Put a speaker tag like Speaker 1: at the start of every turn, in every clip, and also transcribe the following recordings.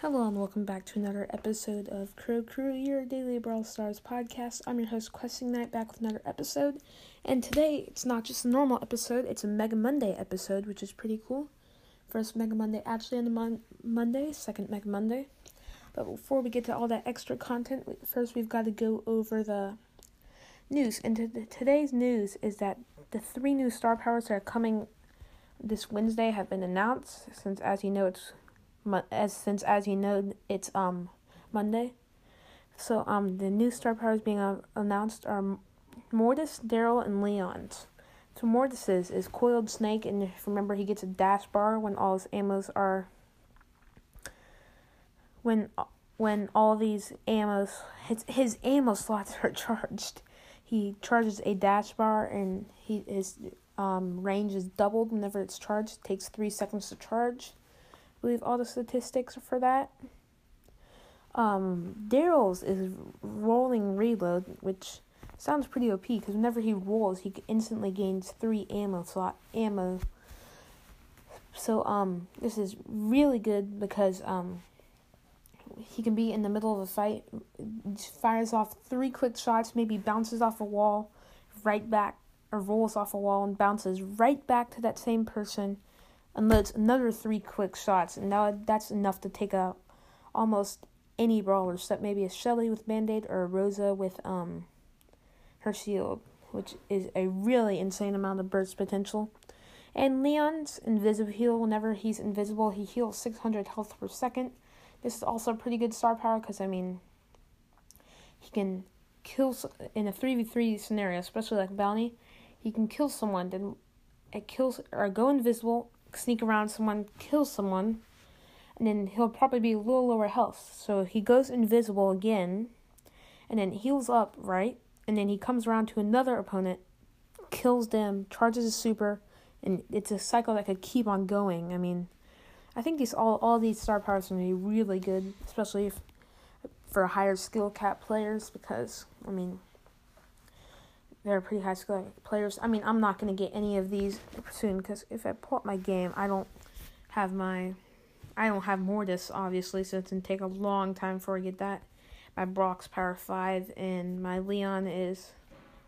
Speaker 1: Hello and welcome back to another episode of Crow Crew, your daily Brawl Stars podcast. I'm your host, Questing Knight, back with another episode. And today, it's not just a normal episode, it's a Mega Monday episode, which is pretty cool. First Mega Monday actually on the mon- Monday, second Mega Monday. But before we get to all that extra content, first we've got to go over the news. And t- today's news is that the three new star powers that are coming this Wednesday have been announced, since as you know, it's as since as you know it's um Monday. So um the new star powers being uh, announced are Mortis, Daryl, and Leon's. So Mortis's is Coiled Snake, and remember he gets a dash bar when all his ammos are when when all these ammos his his ammo slots are charged. He charges a dash bar and he his um range is doubled whenever it's charged. It takes three seconds to charge believe all the statistics for that. Um, Daryl's is rolling reload, which sounds pretty OP because whenever he rolls, he instantly gains three ammo slot ammo. So um, this is really good because um, he can be in the middle of a fight, fires off three quick shots, maybe bounces off a wall, right back, or rolls off a wall and bounces right back to that same person unloads another three quick shots, and now that's enough to take out almost any brawler, except maybe a Shelly with Band Aid or a Rosa with um her shield, which is a really insane amount of burst potential. And Leon's invisible heal. Whenever he's invisible, he heals 600 health per second. This is also a pretty good star power because I mean, he can kill in a three v three scenario, especially like Bounty. He can kill someone, then it kills or go invisible sneak around someone, kill someone, and then he'll probably be a little lower health. So he goes invisible again, and then heals up, right? And then he comes around to another opponent, kills them, charges a super, and it's a cycle that could keep on going. I mean, I think these all all these star powers are gonna be really good, especially if, for higher skill cap players, because I mean they're pretty high skill players. I mean, I'm not going to get any of these soon because if I pull up my game, I don't have my. I don't have Mortis, obviously, so it's going to take a long time before I get that. My Brock's Power 5, and my Leon is.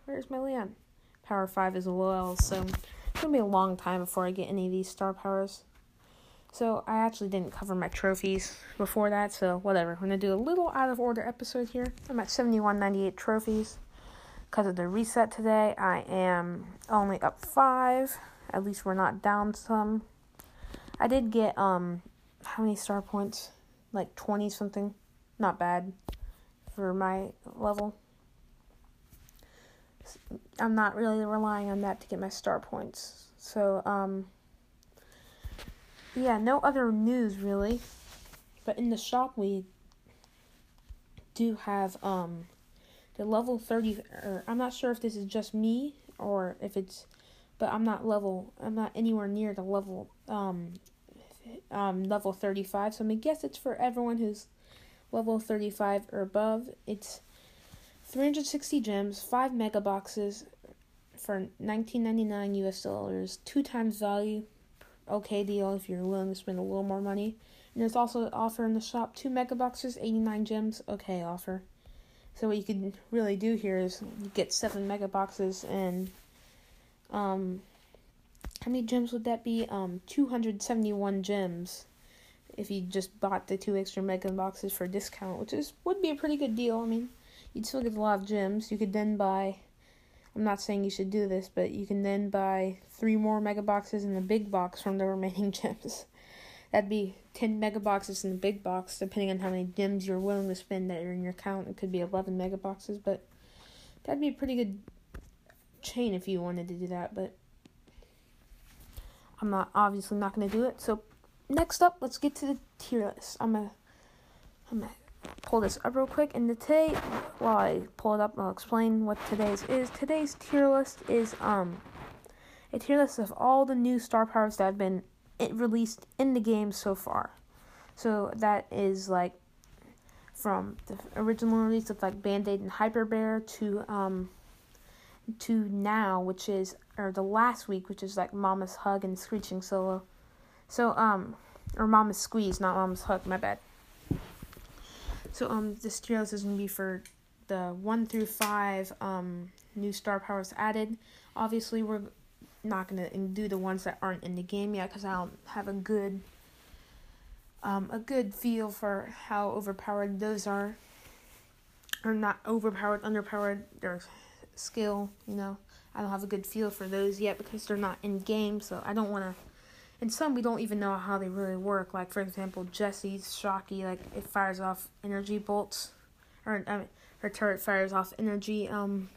Speaker 1: Where's my Leon? Power 5 is low, so it's going to be a long time before I get any of these star powers. So I actually didn't cover my trophies before that, so whatever. I'm going to do a little out of order episode here. I'm at 7198 trophies because of the reset today, I am only up five. At least we're not down some. I did get um how many star points? Like twenty something. Not bad for my level. I'm not really relying on that to get my star points. So um yeah, no other news really. But in the shop we do have um the level 30 or I'm not sure if this is just me or if it's but I'm not level I'm not anywhere near the level um um level 35 so I guess it's for everyone who's level 35 or above. It's 360 gems 5 mega boxes for 19.99 US dollars two times value. Okay deal if you're willing to spend a little more money. And there's also an offer in the shop 2 mega boxes 89 gems. Okay offer so what you can really do here is get seven mega boxes and um how many gems would that be? Um 271 gems if you just bought the two extra mega boxes for a discount, which is would be a pretty good deal. I mean, you'd still get a lot of gems. You could then buy I'm not saying you should do this, but you can then buy three more mega boxes and the big box from the remaining gems. That'd be 10 mega boxes in the big box, depending on how many gems you're willing to spend that are in your account. It could be 11 mega boxes, but that'd be a pretty good chain if you wanted to do that. But I'm not obviously not going to do it. So next up, let's get to the tier list. I'm gonna I'm gonna pull this up real quick. And today, while I pull it up, I'll explain what today's is. Today's tier list is um a tier list of all the new star powers that have been released in the game so far. So that is like from the original release of like Band Aid and Hyper Bear to um to now, which is or the last week, which is like Mama's Hug and Screeching Solo. So um or Mama's Squeeze, not Mama's Hug. My bad. So um, this list is gonna be for the one through five um new star powers added. Obviously, we're not gonna do the ones that aren't in the game yet because I don't have a good um a good feel for how overpowered those are. Or not overpowered, underpowered. Their skill, you know. I don't have a good feel for those yet because they're not in game, so I don't want to. And some we don't even know how they really work. Like for example, Jessie's Shocky, like it fires off energy bolts, or I mean, her turret fires off energy um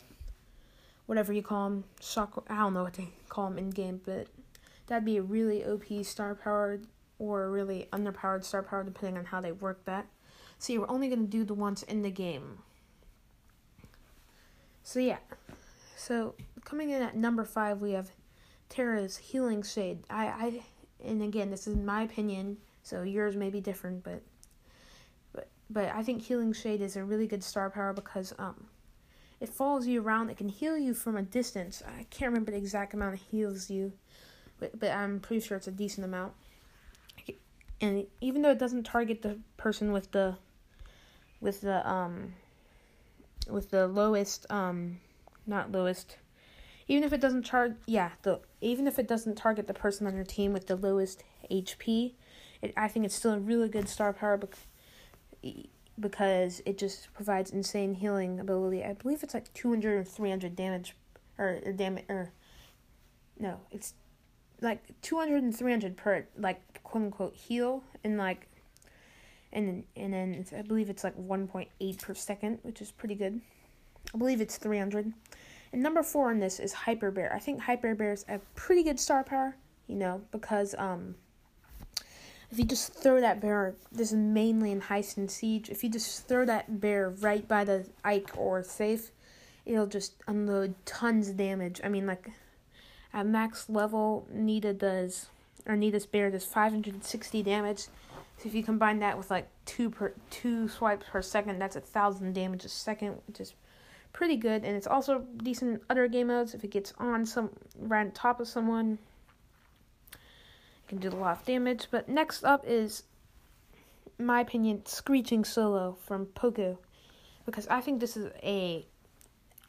Speaker 1: whatever you call them, shock. I don't know what they call them in game, but that'd be a really OP star power or a really underpowered star power, depending on how they work that. So you're only gonna do the ones in the game. So yeah, so coming in at number five, we have Tara's Healing Shade. I, I, and again, this is my opinion, so yours may be different, but, but, but I think Healing Shade is a really good star power because um, it follows you around. It can heal you from a distance. I can't remember the exact amount it heals you, but, but I'm pretty sure it's a decent amount. And even though it doesn't target the person with the with the um with the lowest um not lowest even if it doesn't charge yeah the even if it doesn't target the person on your team with the lowest HP it, I think it's still a really good star power because it just provides insane healing ability. I believe it's like 200 or 300 damage or, or damage or no, it's like 200 and 300 per like quote unquote heal and like and then and then I believe it's like 1.8 per second, which is pretty good. I believe it's 300. And number 4 on this is Hyper Bear. I think Hyper Bear's a pretty good star power, you know, because um if you just throw that bear, this is mainly in Heist and Siege, if you just throw that bear right by the Ike or safe, it'll just unload tons of damage. I mean, like, at max level, Nita does, or Nita's bear does 560 damage. So if you combine that with like two per two swipes per second, that's a thousand damage a second, which is pretty good. And it's also decent in other game modes if it gets on some right on top of someone can do a lot of damage. But next up is, my opinion, Screeching Solo from Poco, because I think this is a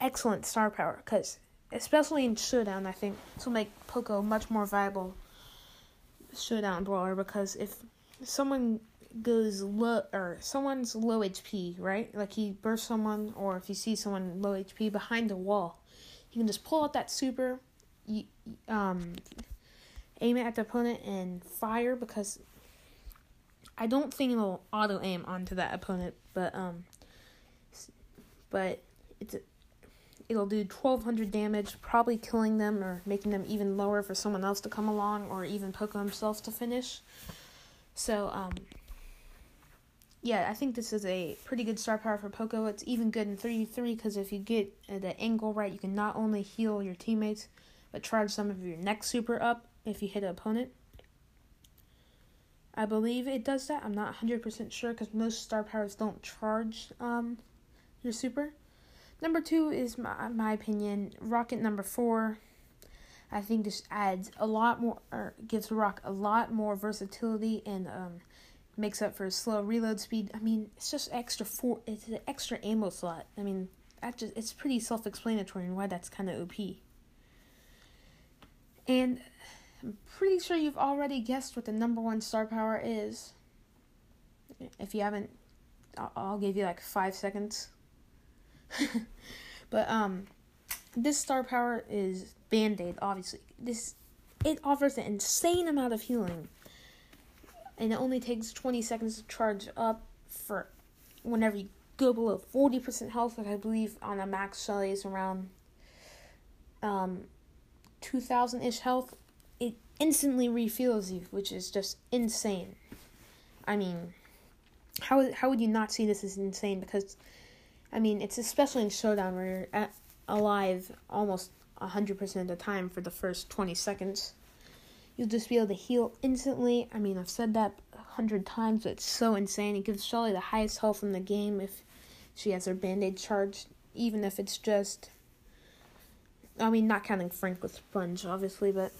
Speaker 1: excellent star power. Because especially in showdown, I think this will make Poco much more viable showdown brawler. Because if someone goes low or someone's low HP, right? Like he bursts someone, or if you see someone low HP behind the wall, you can just pull out that super. Um, aim it at the opponent and fire because I don't think it'll auto aim onto that opponent, but um, but it's it'll do 1200 damage, probably killing them or making them even lower for someone else to come along or even Poco himself to finish. So um, yeah, I think this is a pretty good star power for Poco. It's even good in 3v3 because if you get the angle right, you can not only heal your teammates but charge some of your next super up if you hit an opponent. I believe it does that. I'm not 100% sure because most star powers don't charge um, your super. Number two is my, my opinion. Rocket number four. I think this adds a lot more, or gives Brock a lot more versatility and um, makes up for slow reload speed. I mean, it's just extra four. It's an extra ammo slot. I mean, that just it's pretty self-explanatory and why that's kind of OP. And I'm pretty sure you've already guessed what the number one star power is. If you haven't, I'll give you like five seconds. but um, this star power is Band Aid. Obviously, this it offers an insane amount of healing, and it only takes 20 seconds to charge up for whenever you go below 40% health. Like I believe on a max Shelly is around um 2,000 ish health instantly refills you, which is just insane. I mean, how how would you not see this as insane? Because, I mean, it's especially in Showdown where you're at, alive almost hundred percent of the time for the first twenty seconds. You'll just be able to heal instantly. I mean, I've said that a hundred times, but it's so insane. It gives Shelly the highest health in the game if she has her band aid charged, even if it's just. I mean, not counting Frank with Sponge, obviously, but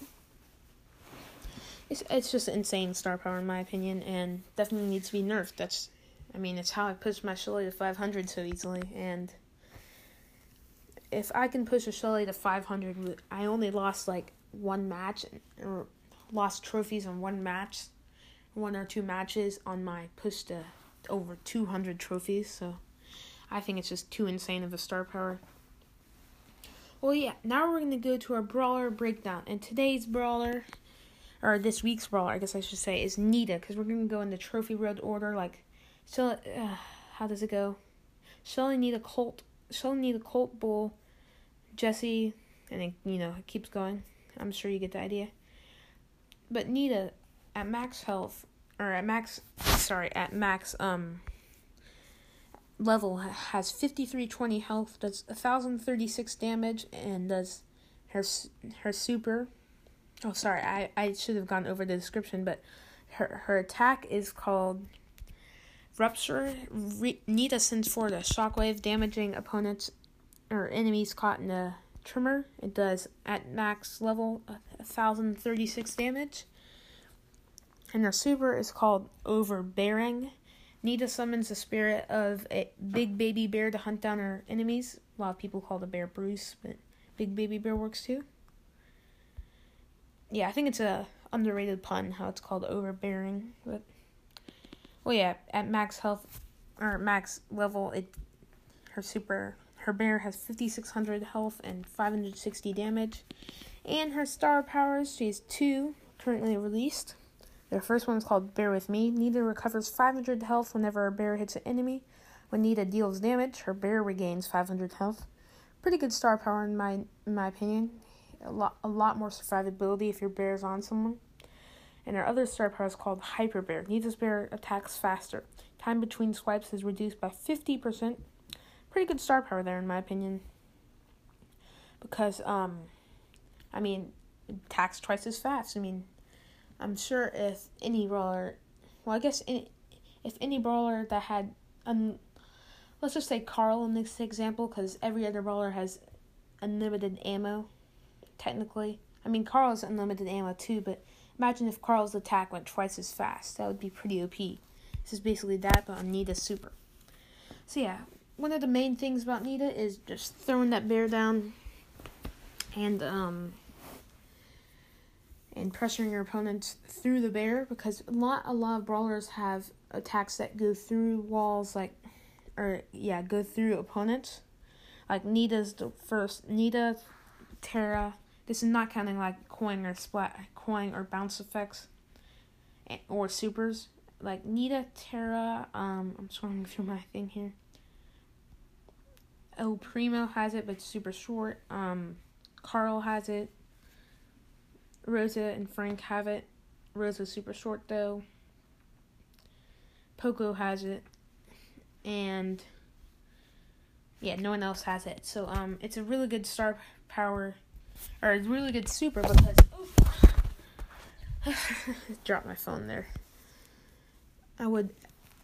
Speaker 1: it's it's just insane star power in my opinion, and definitely needs to be nerfed. That's I mean, it's how I push my Shelly to 500 so easily. And if I can push a Shelly to 500, I only lost like one match or lost trophies on one match, one or two matches on my push to over 200 trophies. So I think it's just too insane of a star power. Well, yeah, now we're going to go to our brawler breakdown. And today's brawler, or this week's brawler, I guess I should say, is Nita, because we're to go in the trophy road order. Like, so, uh, how does it go? Shelly Nita Colt, Shelly Nita Colt Bull, Jessie, and it, you know, it keeps going. I'm sure you get the idea. But Nita, at max health, or at max, sorry, at max, um, level has 5320 health, does 1036 damage, and does her her super. Oh, sorry, I, I should have gone over the description, but her her attack is called Rupture. Re- Nita sends forward a shockwave, damaging opponents or enemies caught in a tremor. It does at max level 1036 damage. And her super is called Overbearing. Nita summons the spirit of a big baby bear to hunt down her enemies. A lot of people call the bear Bruce, but big baby bear works too. Yeah, I think it's a underrated pun how it's called overbearing, but well, yeah, at max health or max level, it her super her bear has 5600 health and 560 damage, and her star powers she has two currently released. The first one is called Bear With Me. Nita recovers 500 health whenever a bear hits an enemy. When Nita deals damage, her bear regains 500 health. Pretty good star power in my in my opinion. A lot a lot more survivability if your bear's on someone. And our other star power is called Hyper Bear. Nita's bear attacks faster. Time between swipes is reduced by 50%. Pretty good star power there in my opinion. Because um I mean, attacks twice as fast. I mean, I'm sure if any brawler, well, I guess any, if any brawler that had, um, let's just say Carl in this example, because every other brawler has unlimited ammo, technically. I mean, Carl has unlimited ammo too, but imagine if Carl's attack went twice as fast. That would be pretty OP. This is basically that, but on Nita's super. So yeah, one of the main things about Nita is just throwing that bear down and um and pressuring your opponents through the bear because a lot a lot of brawlers have attacks that go through walls like or yeah go through opponents like Nita's the first Nita Tara this is not counting like coin or splat coin or bounce effects or supers like Nita Tara, um I'm scrolling through my thing here El Primo has it but super short um Carl has it Rosa and Frank have it. Rosa's super short though. Poco has it. And yeah, no one else has it. So um it's a really good star power or a really good super because dropped my phone there. I would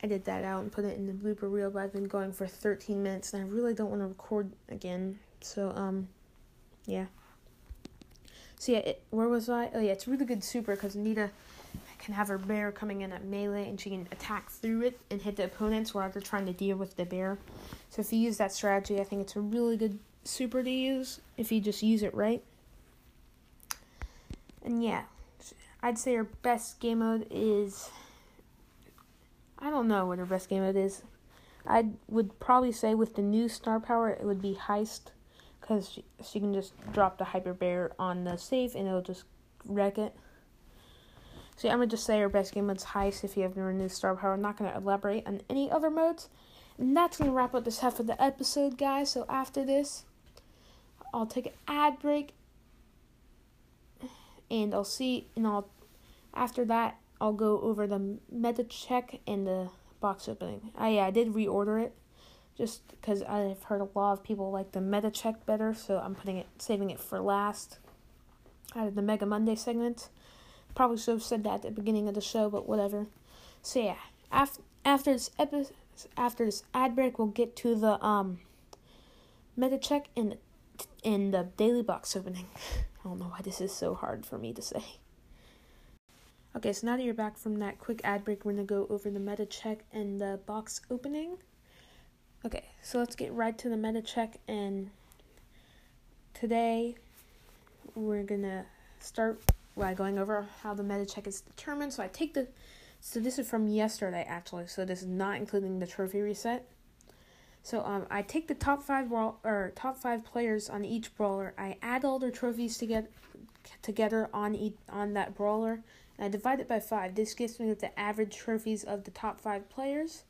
Speaker 1: edit that out and put it in the blooper reel, but I've been going for 13 minutes and I really don't want to record again. So um yeah. So yeah, it, where was I? Oh yeah, it's really good super because Nita can have her bear coming in at melee and she can attack through it and hit the opponents while they're trying to deal with the bear. So if you use that strategy, I think it's a really good super to use if you just use it right. And yeah, I'd say her best game mode is. I don't know what her best game mode is. I would probably say with the new star power, it would be Heist because she, she can just drop the hyper bear on the safe and it'll just wreck it. So yeah, I'm gonna just say our best game mode's heist if you have never new star power. I'm not gonna elaborate on any other modes. And that's gonna wrap up this half of the episode, guys. So after this, I'll take an ad break, and I'll see. And I'll after that, I'll go over the meta check and the box opening. I yeah, I did reorder it just because I've heard a lot of people like the meta check better, so I'm putting it, saving it for last. Out of the Mega Monday segment, probably should have said that at the beginning of the show, but whatever. So yeah, after after this episode, after this ad break, we'll get to the um meta check and in the daily box opening. I don't know why this is so hard for me to say. Okay, so now that you're back from that quick ad break, we're gonna go over the meta check and the box opening. Okay, so let's get right to the meta check, and today we're gonna start by going over how the meta check is determined. So I take the, so this is from yesterday actually, so this is not including the trophy reset. So um, I take the top five brawl or top five players on each brawler. I add all their trophies together together on each, on that brawler and I divide it by 5. This gives me the average trophies of the top 5 players.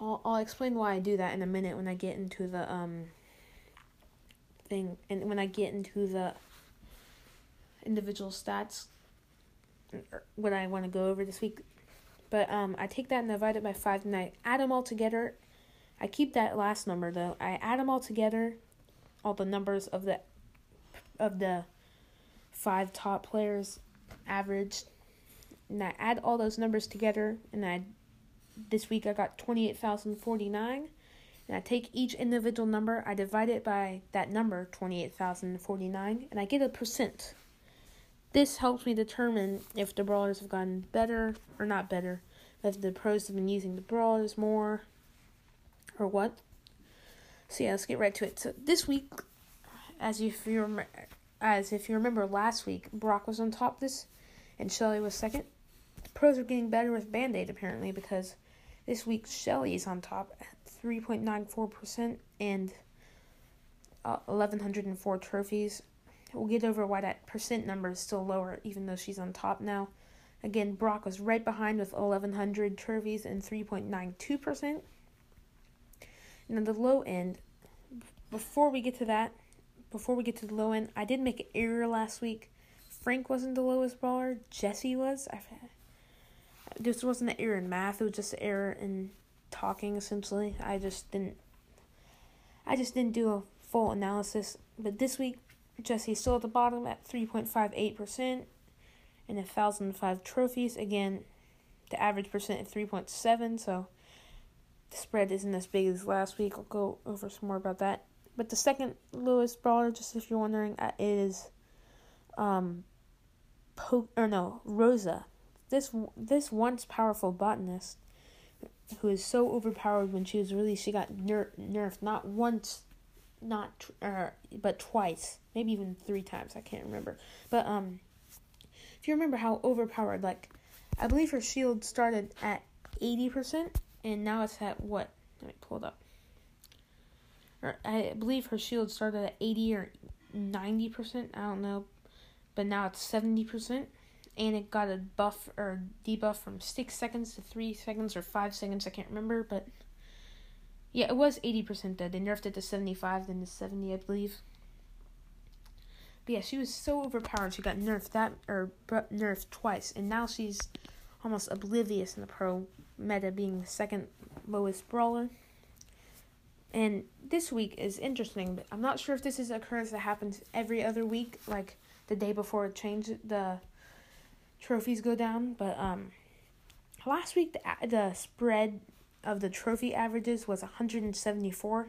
Speaker 1: I'll, I'll explain why I do that in a minute when I get into the um thing and when I get into the individual stats what I want to go over this week. But um I take that and divide it by 5 and I add them all together. I keep that last number though. I add them all together all the numbers of the of the five top players averaged, and I add all those numbers together, and I this week I got 28,049. And I take each individual number, I divide it by that number, 28,049, and I get a percent. This helps me determine if the brawlers have gotten better or not better, if the pros have been using the brawlers more, or what. So yeah, let's get right to it. So this week, as if you remember, as if you remember last week, Brock was on top this and Shelly was second. The pros are getting better with Band Aid apparently because this week Shelly is on top at 3.94% and uh, 1,104 trophies. We'll get over why that percent number is still lower, even though she's on top now. Again, Brock was right behind with 1,100 trophies and 3.92%. On the low end, before we get to that, before we get to the low end, I did make an error last week. Frank wasn't the lowest brawler. Jessie was. I, this wasn't an error in math. It was just an error in talking. Essentially, I just didn't. I just didn't do a full analysis. But this week, Jessie's still at the bottom at three point five eight percent, and a thousand five trophies. Again, the average percent is three point seven. So the spread isn't as big as last week. I'll go over some more about that. But the second lowest brawler, just if you're wondering, uh, is um, po- or no, Rosa. This this once powerful botanist, who is so overpowered when she was released, she got ner- nerfed not once, not uh, but twice, maybe even three times. I can't remember. But um, if you remember how overpowered, like, I believe her shield started at eighty percent, and now it's at what? Let me pull it up I believe her shield started at 80 or 90%, I don't know, but now it's 70%. And it got a buff or debuff from 6 seconds to 3 seconds or 5 seconds, I can't remember, but yeah, it was 80% though. They nerfed it to 75, then to 70, I believe. But yeah, she was so overpowered, she got nerfed that, or nerfed twice, and now she's almost oblivious in the pro meta, being the second lowest brawler. And this week is interesting, but I'm not sure if this is an occurrence that happens every other week, like the day before it changed the trophies go down. But um, last week the the spread of the trophy averages was 174.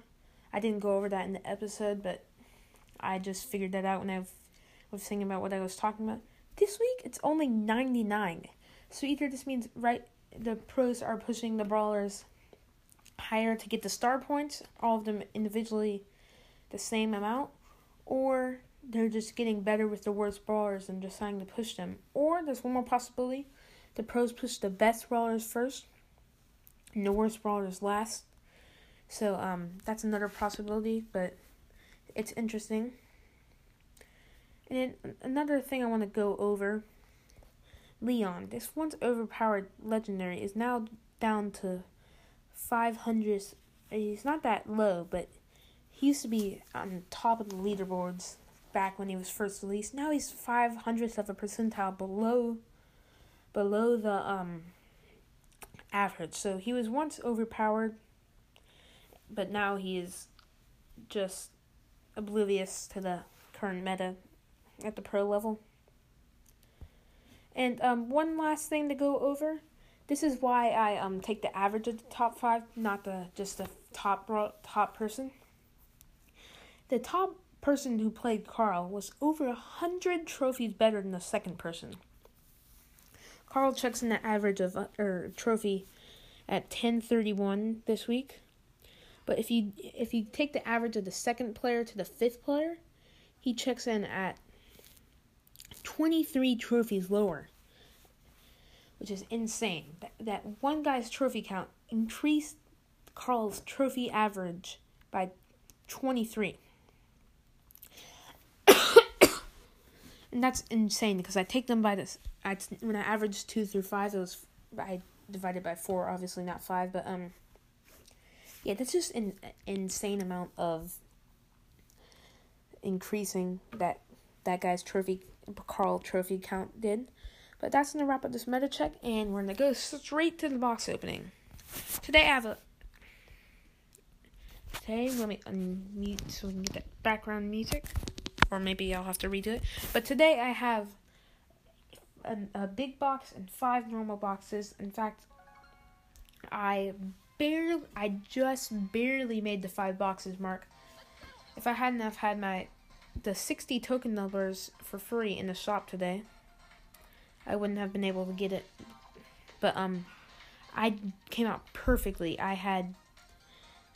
Speaker 1: I didn't go over that in the episode, but I just figured that out when I was thinking about what I was talking about. This week it's only 99. So either this means right the pros are pushing the brawlers higher to get the star points, all of them individually the same amount, or they're just getting better with the worst brawlers and deciding to push them. Or there's one more possibility the pros push the best brawlers first and the worst brawlers last. So um, that's another possibility, but it's interesting. And another thing I want to go over Leon, this once overpowered legendary, is now down to 500th. He's not that low, but he used to be on top of the leaderboards back when he was first released. Now he's 500th of a percentile below below the um average. So he was once overpowered, but now he is just oblivious to the current meta at the pro level. And um, one last thing to go over this is why I um take the average of the top five, not the just the top top person. The top person who played Carl was over a hundred trophies better than the second person. Carl checks in the average of uh, or trophy at 1031 this week. But if you if you take the average of the second player to the fifth player, he checks in at 23 trophies lower, which is insane. That, that one guy's trophy count increased Carl's trophy average by 23. and that's insane because I take them by this. I when I averaged two through five, it was I divided by four, obviously not five, but um, yeah, that's just an insane amount of increasing that that guy's trophy Carl trophy count did. But that's gonna wrap up this meta check, and we're gonna go straight to the box opening. Today I have a. Today, let me unmute so we can get that background music or maybe I'll have to redo it. But today I have a, a big box and five normal boxes. In fact, I barely, I just barely made the five boxes mark. If I hadn't have had my the 60 token doublers for free in the shop today, I wouldn't have been able to get it. But um, I came out perfectly. I had,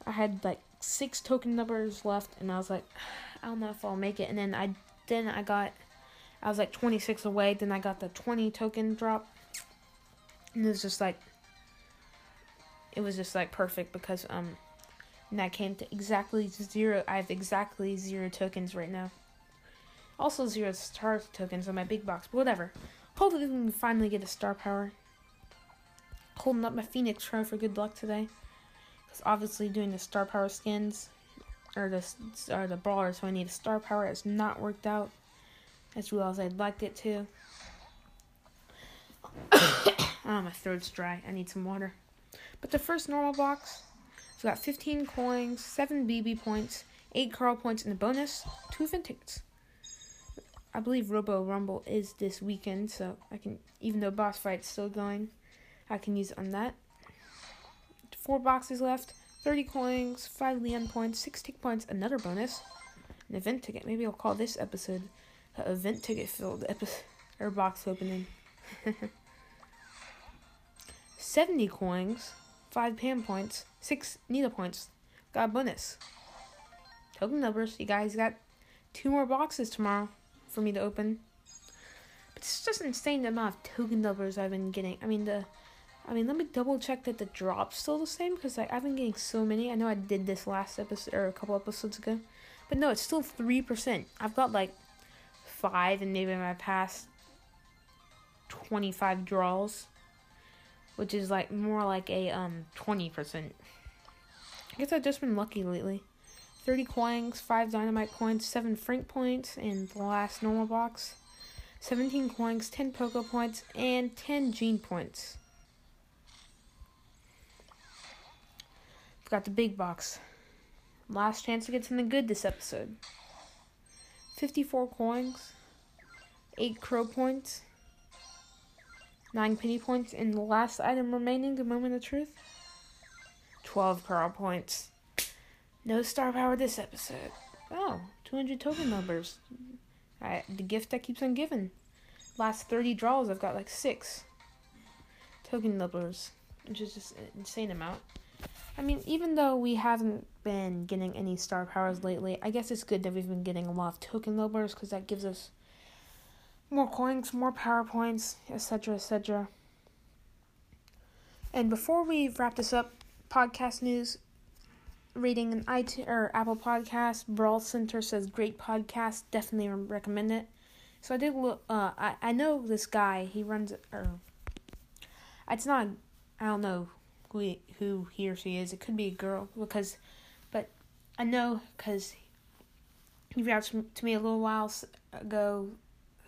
Speaker 1: I had like six token doublers left, and I was like, I don't know if I'll make it. And then I then I got I was like 26 away. Then I got the 20 token drop, and it was just like it was just like perfect because um and that came to exactly zero. I have exactly zero tokens right now. Also zero star tokens on my big box, but whatever. Hopefully we can finally get a star power. Holding up my Phoenix Crow for good luck today. Because obviously doing the star power skins or the or the brawler, so I need a star power. It's not worked out as well as I'd liked it to. oh, my throat's dry. I need some water. But the first normal box, it's got 15 coins, 7 Bibi points, 8 Carl points, and a bonus, 2 event tickets. I believe Robo Rumble is this weekend, so I can, even though boss fight's still going, I can use on that. Four boxes left. 30 coins, 5 Leon points, 6 tick points, another bonus, an event ticket. Maybe I'll call this episode the event ticket filled episode or box opening. 70 coins, 5 Pam points, 6 Nita points. Got a bonus. Token doublers. You guys got two more boxes tomorrow for me to open. But it's just insane the amount of token doublers I've been getting. I mean, the I mean, let me double check that the drop's still the same because like, I've been getting so many. I know I did this last episode or a couple episodes ago, but no, it's still three percent. I've got like five and maybe my past twenty five draws, which is like more like a um twenty percent. I guess I've just been lucky lately. 30 coins, 5 Dynamike points, 7 frank points, in the last normal box. 17 coins, 10 Poco points, and 10 gene points. Got the big box. Last chance to get something good this episode. 54 coins, 8 crow points, 9 penny points, and the last item remaining, the moment of truth, 12 Carl points. No star power this episode. Oh, 200 token doublers. I, the gift that keeps on giving. Last 30 draws, I've got like 6 token doublers, which is just an insane amount. I mean, even though we haven't been getting any star powers lately, I guess it's good that we've been getting a lot of token doublers because that gives us more coins, more PowerPoints, etc., etc. And before we wrap this up, podcast news. Reading an iTunes or Apple Podcast, Brawl Center says great podcast. Definitely recommend it. So I did look. Uh, I I know this guy. He runs or. It's not. I don't know who he, who he or she is. It could be a girl because, but I know because he reached to me a little while ago,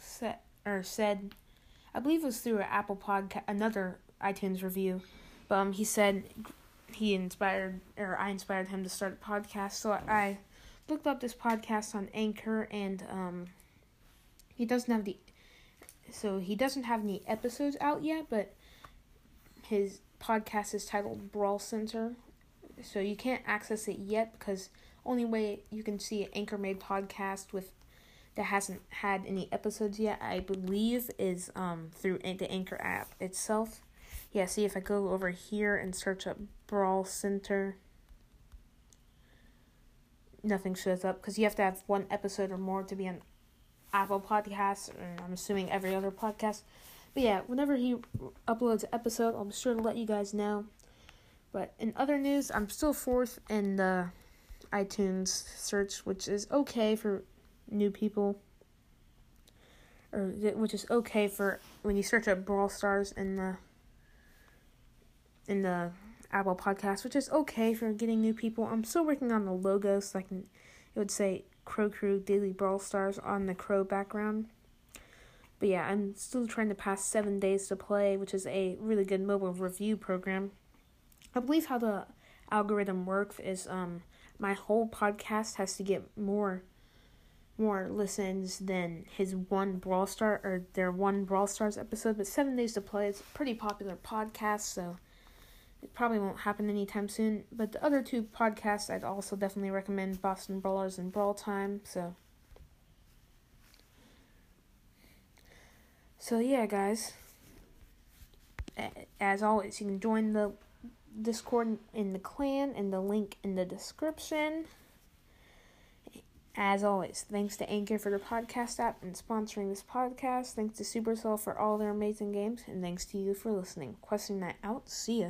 Speaker 1: said or said, I believe it was through an Apple podcast, another iTunes review. But um, he said he inspired or I inspired him to start a podcast. So I looked up this podcast on Anchor, and um, he doesn't have the so he doesn't have any episodes out yet, but his podcast is titled Brawl Center. So you can't access it yet because only way you can see an Anchor made podcast with that hasn't had any episodes yet, I believe, is um through the Anchor app itself. Yeah, see if I go over here and search up Brawl Center, nothing shows up because you have to have one episode or more to be on Apple Podcasts, and I'm assuming every other podcast. But yeah, whenever he uploads an episode, I'm sure to let you guys know. But in other news, I'm still fourth in the iTunes search, which is okay for new people, or which is okay for when you search up Brawl Stars in the in the Apple Podcast, which is okay for getting new people. I'm still working on the logo, so I can it would say Crow Crew Daily Brawl Stars on the Crow background. But yeah, I'm still trying to pass Seven Days to Play, which is a really good mobile review program. I believe how the algorithm works is um my whole podcast has to get more more listens than his one Brawl Star or their one Brawl Stars episode. But Seven Days to Play is a pretty popular podcast, so it probably won't happen anytime soon. But the other two podcasts I'd also definitely recommend Boston Brawlers and Brawl Time. So So yeah, guys. As always, you can join the Discord in the clan and the link in the description. As always, thanks to Anchor for the podcast app and sponsoring this podcast. Thanks to Supercell for all their amazing games, and thanks to you for listening. Questing that out. See ya.